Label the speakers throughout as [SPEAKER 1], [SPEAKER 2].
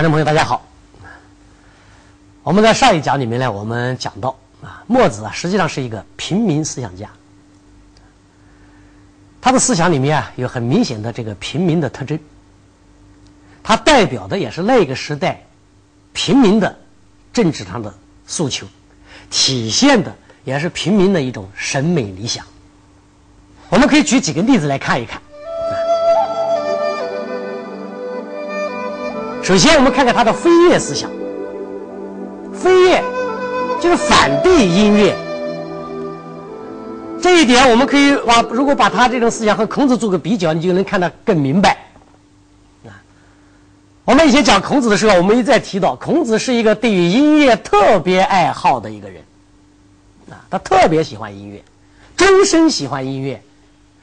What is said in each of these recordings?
[SPEAKER 1] 观众朋友，大家好。我们在上一讲里面呢，我们讲到啊，墨子啊，实际上是一个平民思想家。他的思想里面啊，有很明显的这个平民的特征。他代表的也是那个时代平民的政治上的诉求，体现的也是平民的一种审美理想。我们可以举几个例子来看一看。首先，我们看看他的飞跃思想。飞跃就是反对音乐，这一点我们可以把如果把他这种思想和孔子做个比较，你就能看得更明白。啊，我们以前讲孔子的时候，我们一再提到，孔子是一个对于音乐特别爱好的一个人。啊，他特别喜欢音乐，终身喜欢音乐，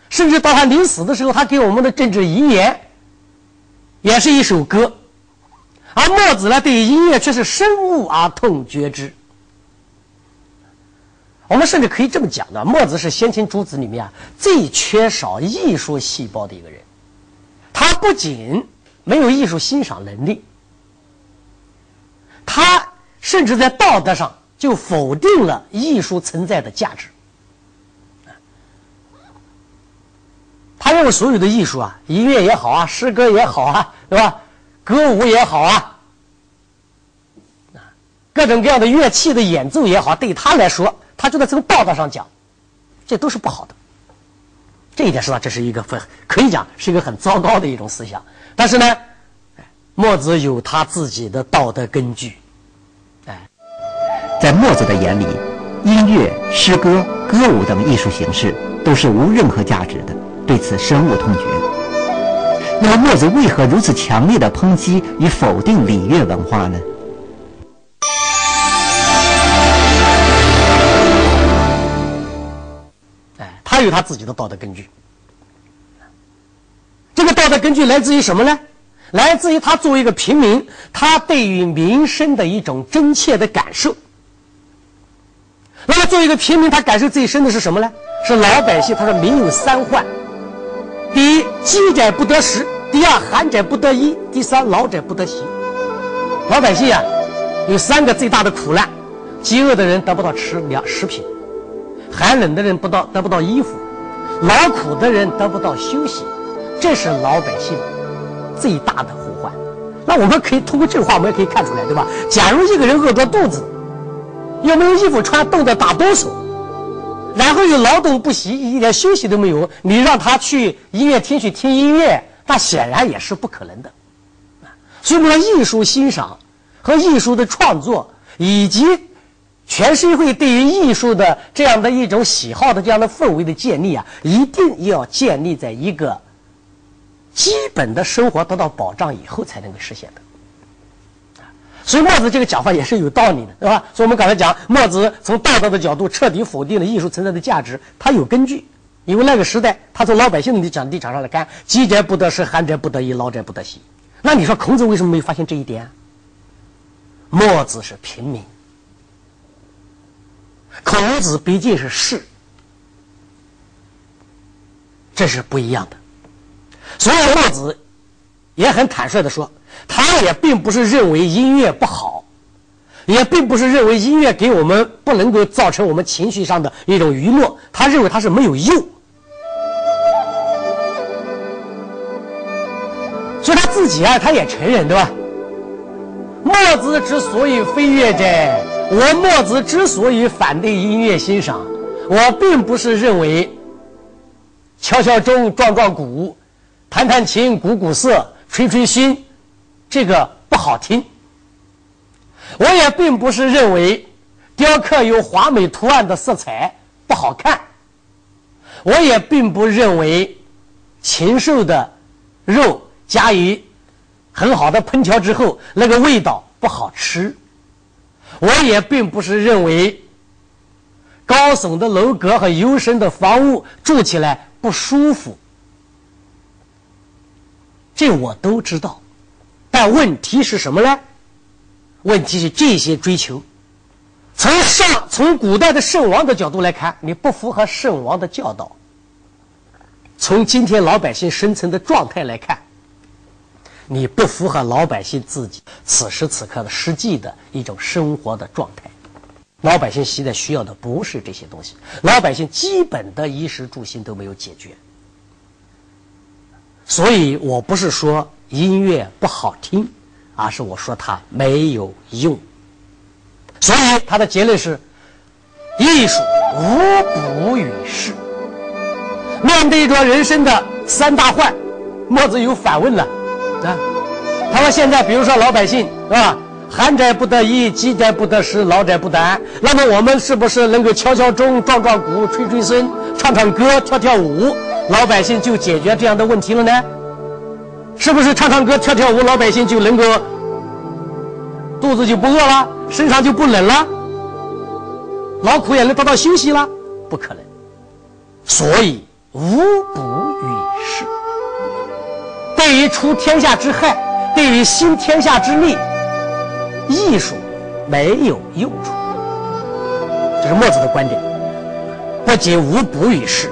[SPEAKER 1] 甚至到他临死的时候，他给我们的政治遗言也是一首歌。而墨子呢，对于音乐却是深恶而痛绝之。我们甚至可以这么讲的：墨子是先秦诸子里面啊最缺少艺术细胞的一个人。他不仅没有艺术欣赏能力，他甚至在道德上就否定了艺术存在的价值。他认为所有的艺术啊，音乐也好啊，诗歌也好啊，对吧？歌舞也好啊，啊，各种各样的乐器的演奏也好，对他来说，他觉得从道德上讲，这都是不好的。这一点实际上这是一个很可以讲是一个很糟糕的一种思想。但是呢，墨子有他自己的道德根据。
[SPEAKER 2] 哎，在墨子的眼里，音乐、诗歌、歌舞等艺术形式都是无任何价值的，对此深恶痛绝。那么墨子为何如此强烈的抨击与否定礼乐文化呢？
[SPEAKER 1] 哎，他有他自己的道德根据。这个道德根据来自于什么呢？来自于他作为一个平民，他对于民生的一种真切的感受。那么作为一个平民，他感受最深的是什么呢？是老百姓。他说：“民有三患。”第一，饥者不得食；第二，寒者不得衣；第三，老者不得行。老百姓啊，有三个最大的苦难：饥饿的人得不到吃粮食品，寒冷的人不到得不到衣服，劳苦的人得不到休息。这是老百姓最大的呼唤。那我们可以通过这话，我们也可以看出来，对吧？假如一个人饿着肚子，又没有衣服穿，冻得打哆嗦。然后又劳动不息，一点休息都没有。你让他去音乐厅去听音乐，那显然也是不可能的。所以，我们说艺术欣赏和艺术的创作，以及全社会对于艺术的这样的一种喜好的这样的氛围的建立啊，一定要建立在一个基本的生活得到保障以后才能够实现的。所以墨子这个讲法也是有道理的，对吧？所以我们刚才讲，墨子从道德的角度彻底否定了艺术存在的价值，他有根据，因为那个时代，他从老百姓的讲立场上来看，饥者不得食，寒者不得衣，老者不得息。那你说孔子为什么没有发现这一点？墨子是平民，孔子毕竟是士，这是不一样的。所以墨子也很坦率的说。他也并不是认为音乐不好，也并不是认为音乐给我们不能够造成我们情绪上的一种娱乐。他认为它是没有用，所以他自己啊，他也承认，对吧？墨子之所以飞跃者，我墨子之所以反对音乐欣赏，我并不是认为敲敲钟、撞撞鼓、弹弹琴、鼓鼓瑟、吹吹磬。这个不好听，我也并不是认为雕刻有华美图案的色彩不好看，我也并不认为禽兽的肉加以很好的烹调之后那个味道不好吃，我也并不是认为高耸的楼阁和幽深的房屋住起来不舒服，这我都知道。但问题是什么呢？问题是这些追求，从上从古代的圣王的角度来看，你不符合圣王的教导；从今天老百姓生存的状态来看，你不符合老百姓自己此时此刻的实际的一种生活的状态。老百姓现在需要的不是这些东西，老百姓基本的衣食住行都没有解决。所以我不是说音乐不好听，而是我说它没有用。所以他的结论是：艺术无补于事。面对着人生的三大患，墨子有反问了啊。他说：“现在比如说老百姓是吧？寒宅不得衣，饥宅不得食，老宅不得安。那么我们是不是能够敲敲钟、撞撞鼓、吹吹笙、唱唱歌、跳跳舞，老百姓就解决这样的问题了呢？是不是唱唱歌、跳跳舞，老百姓就能够肚子就不饿了，身上就不冷了，劳苦也能得到休息了？不可能。所以。”无补于事。对于除天下之害，对于兴天下之利，艺术没有用处。这是墨子的观点。不仅无补于事，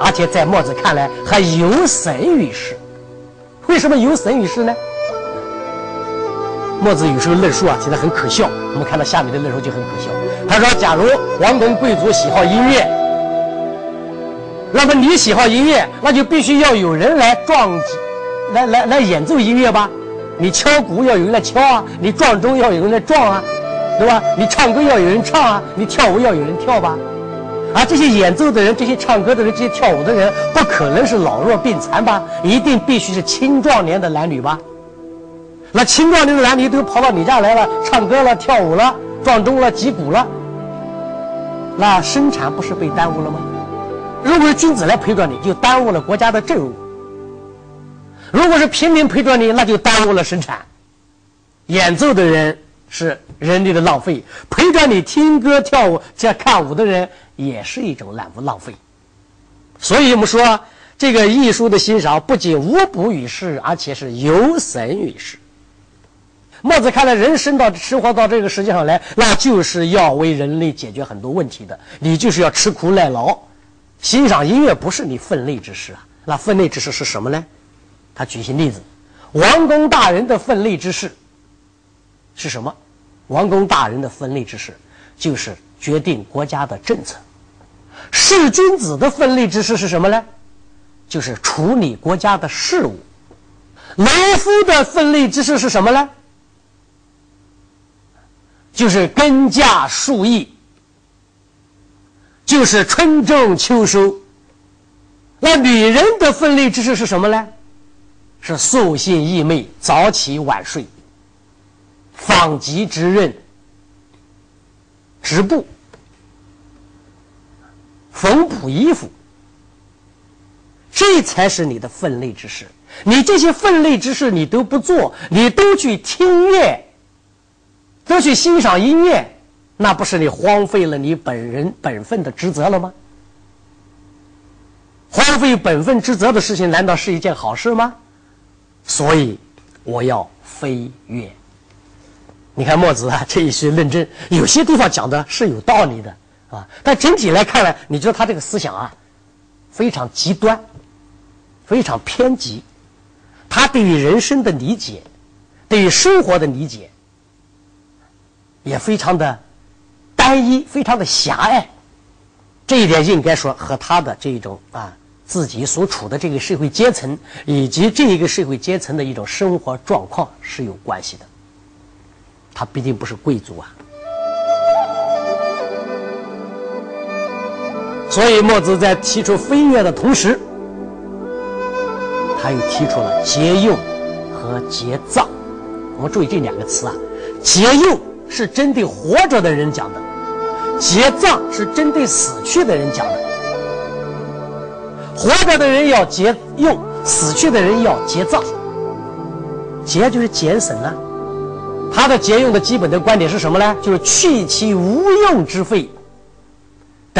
[SPEAKER 1] 而且在墨子看来还有损于事。为什么有损于事呢？墨子有时候论述啊，觉得很可笑。我们看到下面的论述就很可笑。他说：“假如王公贵族喜好音乐。”那么你喜好音乐，那就必须要有人来撞击，来来来演奏音乐吧。你敲鼓要有人来敲啊，你撞钟要有人来撞啊，对吧？你唱歌要有人唱啊，你跳舞要有人跳吧。而这些演奏的人、这些唱歌的人、这些跳舞的人，不可能是老弱病残吧？一定必须是青壮年的男女吧？那青壮年的男女都跑到你家来了，唱歌了、跳舞了、撞钟了、击鼓了，那生产不是被耽误了吗？如果是君子来陪着你，就耽误了国家的政务；如果是平民陪着你，那就耽误了生产。演奏的人是人力的浪费，陪着你听歌跳舞、这看舞的人也是一种浪浪费。所以我们说，这个艺术的欣赏不仅无补于事，而且是有损于事。墨子看来，人生到生活到这个世界上来，那就是要为人类解决很多问题的，你就是要吃苦耐劳。欣赏音乐不是你分内之事啊，那分内之事是什么呢？他举些例子，王公大人的分内之事是什么？王公大人的分内之事就是决定国家的政策。士君子的分内之事是什么呢？就是处理国家的事务。农夫的分内之事是什么呢？就是耕稼树艺。就是春种秋收。那女人的分内之事是什么呢？是素性异昧，早起晚睡，纺机织刃、织布、缝补衣服，这才是你的分内之事。你这些分内之事你都不做，你都去听乐，都去欣赏音乐。那不是你荒废了你本人本分的职责了吗？荒废本分职责的事情，难道是一件好事吗？所以我要飞跃。你看墨子啊，这一些论证，有些地方讲的是有道理的啊，但整体来看呢，你知道他这个思想啊，非常极端，非常偏激，他对于人生的理解，对于生活的理解，也非常的。单一，非常的狭隘，这一点应该说和他的这种啊自己所处的这个社会阶层以及这一个社会阶层的一种生活状况是有关系的。他毕竟不是贵族啊，所以墨子在提出飞跃的同时，他又提出了节用和节葬。我们注意这两个词啊，节用是针对活着的人讲的。节葬是针对死去的人讲的，活着的人要节用，死去的人要节葬。节就是节省啊，他的节用的基本的观点是什么呢？就是去其无用之费，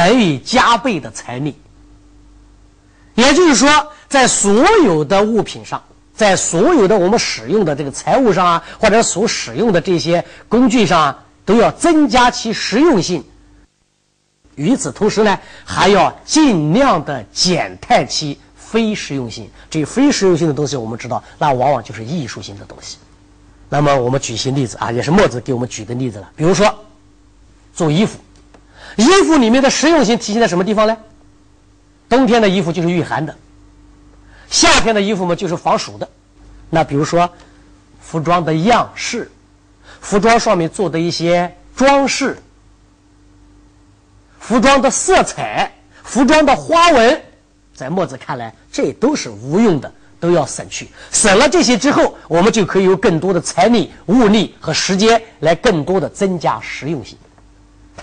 [SPEAKER 1] 等于加倍的财力。也就是说，在所有的物品上，在所有的我们使用的这个财物上啊，或者所使用的这些工具上啊，都要增加其实用性。与此同时呢，还要尽量的减太其非实用性。这非实用性的东西，我们知道，那往往就是艺术性的东西。那么我们举些例子啊，也是墨子给我们举的例子了。比如说，做衣服，衣服里面的实用性体现在什么地方呢？冬天的衣服就是御寒的，夏天的衣服嘛就是防暑的。那比如说，服装的样式，服装上面做的一些装饰，服装的色彩，服装的花纹，在墨子看来，这都是无用的。都要省去，省了这些之后，我们就可以有更多的财力、物力和时间来更多的增加实用性。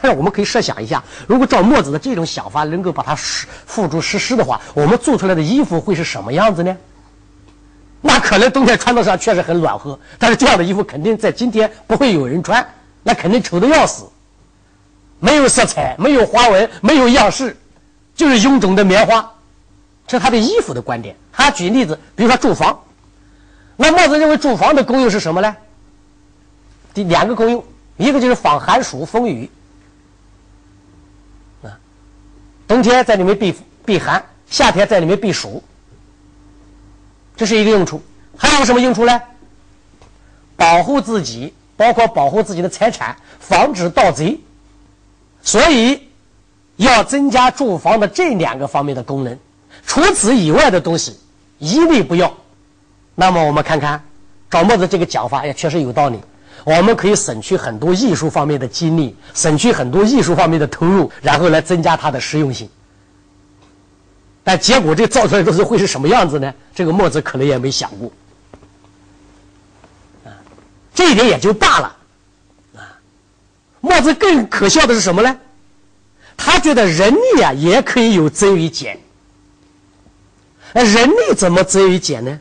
[SPEAKER 1] 但是我们可以设想一下，如果照墨子的这种想法能够把它实付诸实施的话，我们做出来的衣服会是什么样子呢？那可能冬天穿得上确实很暖和，但是这样的衣服肯定在今天不会有人穿，那肯定丑的要死，没有色彩，没有花纹，没有样式，就是臃肿的棉花。这是他的衣服的观点。他举例子，比如说住房。那墨子认为住房的功用是什么呢？第两个功用，一个就是防寒暑风雨。啊，冬天在里面避避寒，夏天在里面避暑。这是一个用处。还有什么用处呢？保护自己，包括保护自己的财产，防止盗贼。所以，要增加住房的这两个方面的功能。除此以外的东西，一律不要。那么我们看看，赵墨子这个讲法也确实有道理。我们可以省去很多艺术方面的精力，省去很多艺术方面的投入，然后来增加它的实用性。但结果这造出来的东西会是什么样子呢？这个墨子可能也没想过。啊，这一点也就罢了。啊，墨子更可笑的是什么呢？他觉得人力啊也可以有增与减。那人力怎么增与减呢？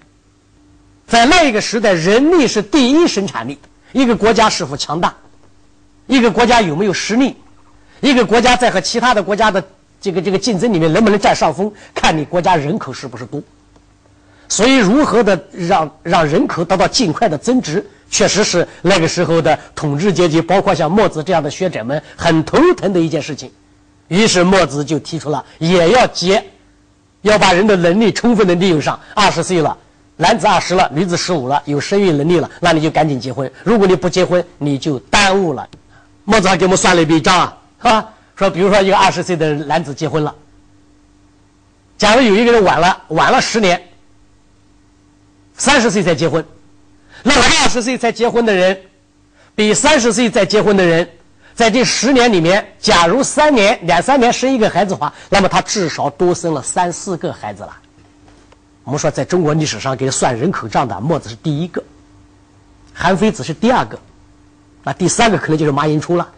[SPEAKER 1] 在那一个时代，人力是第一生产力。一个国家是否强大，一个国家有没有实力，一个国家在和其他的国家的这个这个竞争里面能不能占上风，看你国家人口是不是多。所以，如何的让让人口得到尽快的增值，确实是那个时候的统治阶级，包括像墨子这样的学者们很头疼的一件事情。于是，墨子就提出了也要节。要把人的能力充分的利用上。二十岁了，男子二十了，女子十五了，有生育能力了，那你就赶紧结婚。如果你不结婚，你就耽误了。墨子还给我们算了一笔账啊，是吧？说，比如说一个二十岁的男子结婚了，假如有一个人晚了，晚了十年，三十岁才结婚，那么二十岁才结婚的人，比三十岁再结婚的人。在这十年里面，假如三年两三年生一个孩子的话，那么他至少多生了三四个孩子了。我们说，在中国历史上给算人口账的，墨子是第一个，韩非子是第二个，那第三个可能就是马寅初了。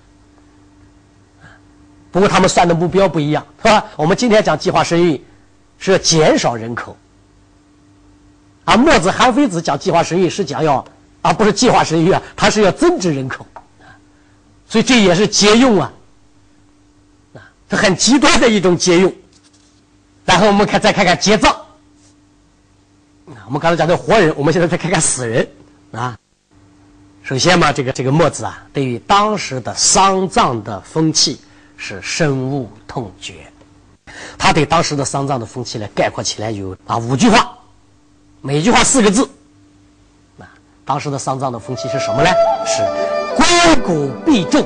[SPEAKER 1] 不过他们算的目标不一样，是吧？我们今天讲计划生育，是要减少人口，而墨子、韩非子讲计划生育是讲要，而不是计划生育啊，他是要增值人口。所以这也是节用啊，啊，这很极端的一种节用。然后我们看，再看看节葬。我们刚才讲的活人，我们现在再看看死人啊。首先嘛，这个这个墨子啊，对于当时的丧葬的风气是深恶痛绝。他对当时的丧葬的风气呢，概括起来有啊五句话，每句话四个字。啊，当时的丧葬的风气是什么呢？是。棺椁必重，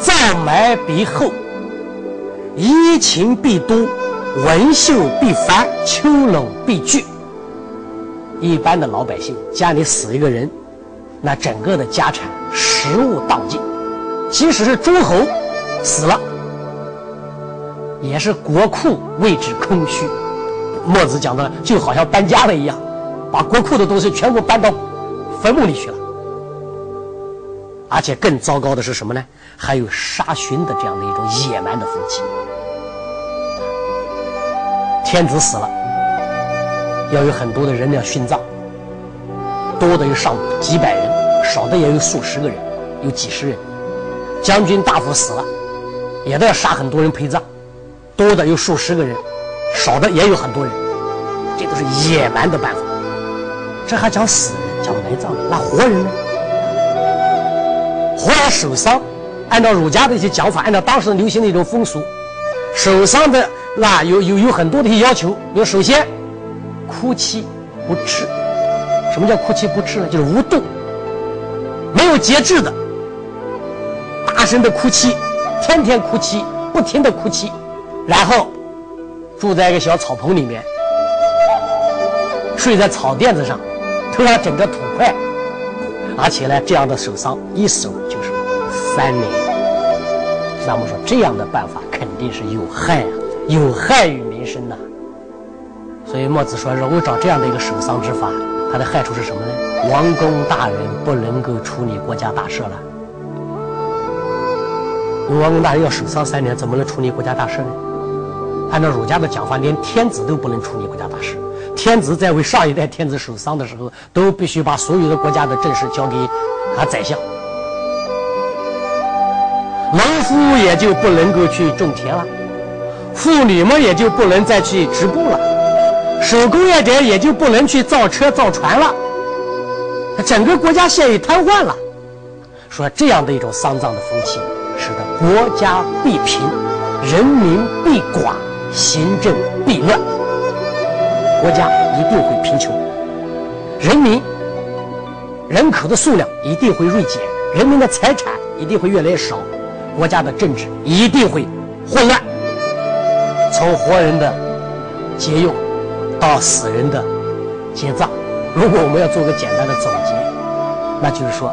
[SPEAKER 1] 葬埋必厚，衣禽必多，文绣必繁，秋冷必聚。一般的老百姓家里死一个人，那整个的家产食物荡尽，即使是诸侯死了，也是国库位置空虚。墨子讲的就好像搬家了一样，把国库的东西全部搬到坟墓里去了。而且更糟糕的是什么呢？还有杀殉的这样的一种野蛮的风气。天子死了，要有很多的人要殉葬，多的有上几百人，少的也有数十个人，有几十人。将军大夫死了，也都要杀很多人陪葬，多的有数十个人，少的也有很多人。这都是野蛮的办法。这还讲死人，讲埋葬，那活人呢？活人守丧，按照儒家的一些讲法，按照当时流行的一种风俗，守丧的那有有有很多的一些要求。比如首先哭泣不止。什么叫哭泣不止呢？就是无度，没有节制的，大声的哭泣，天天哭泣，不停的哭泣，然后住在一个小草棚里面，睡在草垫子上，头上枕着土块，而且呢，这样的守丧一守就是三年。那么说，这样的办法肯定是有害啊，有害于民生呐。所以墨子说，如果找这样的一个守丧之法，它的害处是什么呢？王公大人不能够处理国家大事了。因为王公大人要守丧三年，怎么能处理国家大事呢？按照儒家的讲法，连天子都不能处理国家大事。天子在为上一代天子守丧的时候，都必须把所有的国家的政事交给他宰相。农夫也就不能够去种田了，妇女们也就不能再去织布了，手工业者也就不能去造车造船了，整个国家陷于瘫痪了。说这样的一种丧葬的风气，使得国家必贫，人民必寡，行政必乱，国家一定会贫穷，人民人口的数量一定会锐减，人民的财产一定会越来越少。国家的政治一定会混乱，从活人的节用到死人的结葬。如果我们要做个简单的总结，那就是说，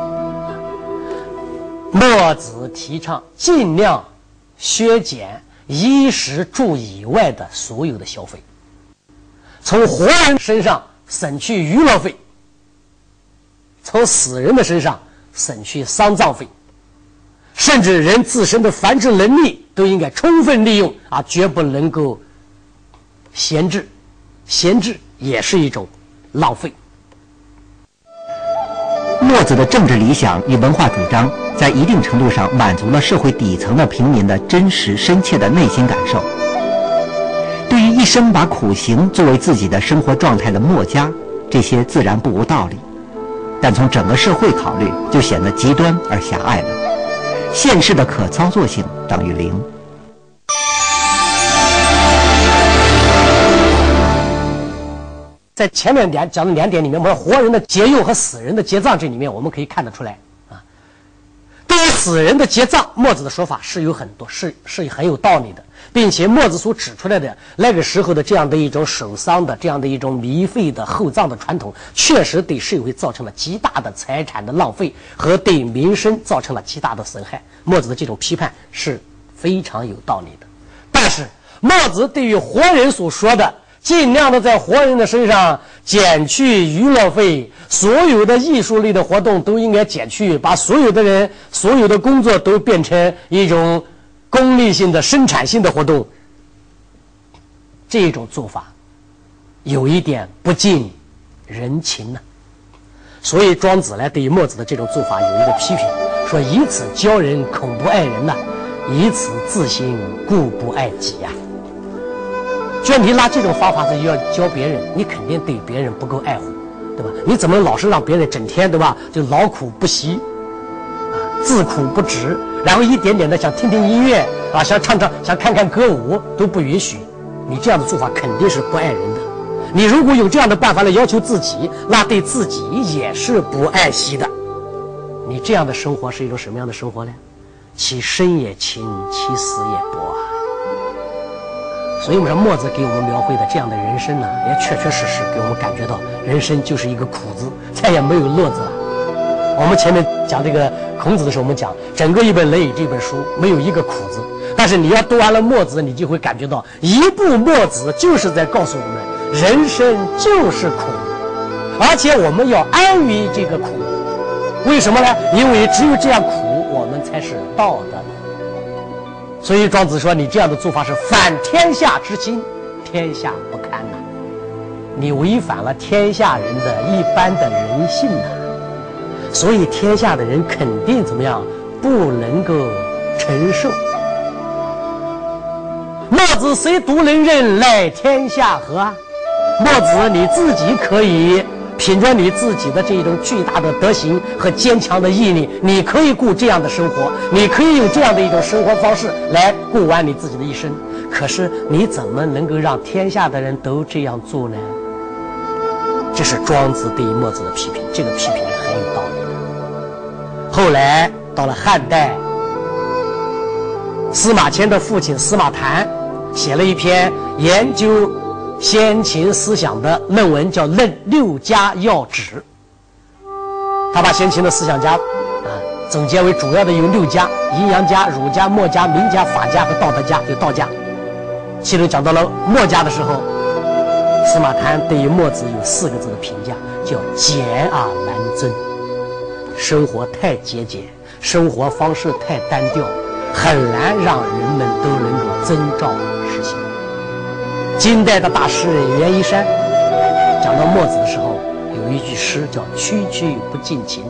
[SPEAKER 1] 墨子提倡尽量削减衣食住以外的所有的消费，从活人身上省去娱乐费，从死人的身上省去丧葬费。甚至人自身的繁殖能力都应该充分利用啊，绝不能够闲置，闲置也是一种浪费。
[SPEAKER 2] 墨子的政治理想与文化主张，在一定程度上满足了社会底层的平民的真实深切的内心感受。对于一生把苦行作为自己的生活状态的墨家，这些自然不无道理，但从整个社会考虑，就显得极端而狭隘了。现世的可操作性等于零。
[SPEAKER 1] 在前面两讲的两点里面，我们活人的节用和死人的节葬这里面，我们可以看得出来啊。对于死人的节葬，墨子的说法是有很多，是是很有道理的，并且墨子所指出来的那个时候的这样的一种守丧的、这样的一种糜费的厚葬的传统，确实对社会造成了极大的财产的浪费和对民生造成了极大的损害。墨子的这种批判是非常有道理的，但是墨子对于活人所说的。尽量的在活人的身上减去娱乐费，所有的艺术类的活动都应该减去，把所有的人、所有的工作都变成一种功利性的生产性的活动。这种做法有一点不近人情呢。所以庄子呢，对于墨子的这种做法有一个批评，说以此教人恐不爱人呐，以此自心故不爱己呀。就你拿这种方法子要教别人，你肯定对别人不够爱护，对吧？你怎么老是让别人整天对吧，就劳苦不息，啊，自苦不止，然后一点点的想听听音乐啊，想唱唱，想看看歌舞都不允许，你这样的做法肯定是不爱人的。你如果有这样的办法来要求自己，那对自己也是不爱惜的。你这样的生活是一种什么样的生活呢？其生也轻，其死也薄啊。所以我们说墨子给我们描绘的这样的人生呢，也确确实实给我们感觉到人生就是一个苦字，再也没有乐子了。我们前面讲这个孔子的时候，我们讲整个一本《论语》这本书没有一个苦字，但是你要读完了墨子，你就会感觉到一部墨子就是在告诉我们，人生就是苦，而且我们要安于这个苦。为什么呢？因为只有这样苦，我们才是道的。所以庄子说：“你这样的做法是反天下之心，天下不堪呐！你违反了天下人的一般的人性呐！所以天下的人肯定怎么样？不能够承受。墨子虽独能任，赖天下何？墨子你自己可以。”凭着你自己的这种巨大的德行和坚强的毅力，你可以过这样的生活，你可以用这样的一种生活方式来过完你自己的一生。可是你怎么能够让天下的人都这样做呢？这是庄子对墨子的批评，这个批评是很有道理的。后来到了汉代，司马迁的父亲司马谈写了一篇研究先秦思想的论文，叫《论六家要旨》。他把先秦的思想家啊总结为主要的有六家：阴阳家、儒家、墨家、名家、法家和道德家，有道家。其中讲到了墨家的时候，司马谈对于墨子有四个字的评价，叫“简而难遵”，生活太节俭，生活方式太单调，很难让人们都能够遵照实行。金代的大诗人袁一山讲到墨子的时候。有一句诗叫“区区不近情”，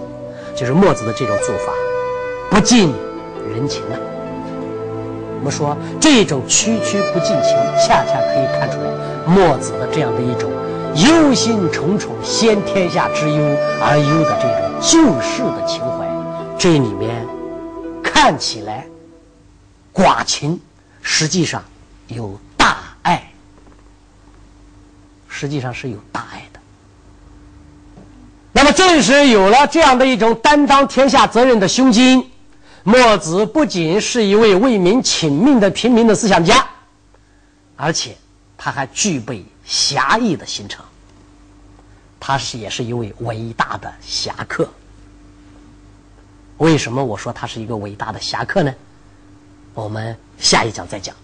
[SPEAKER 1] 就是墨子的这种做法不近人情啊。我们说这种区区不近情，恰恰可以看出来墨子的这样的一种忧心忡忡、先天下之忧而忧的这种救世的情怀。这里面看起来寡情，实际上有，实际上是有大爱的。那么，正是有了这样的一种担当天下责任的胸襟，墨子不仅是一位为民请命的平民的思想家，而且他还具备侠义的心肠。他是也是一位伟大的侠客。为什么我说他是一个伟大的侠客呢？我们下一讲再讲。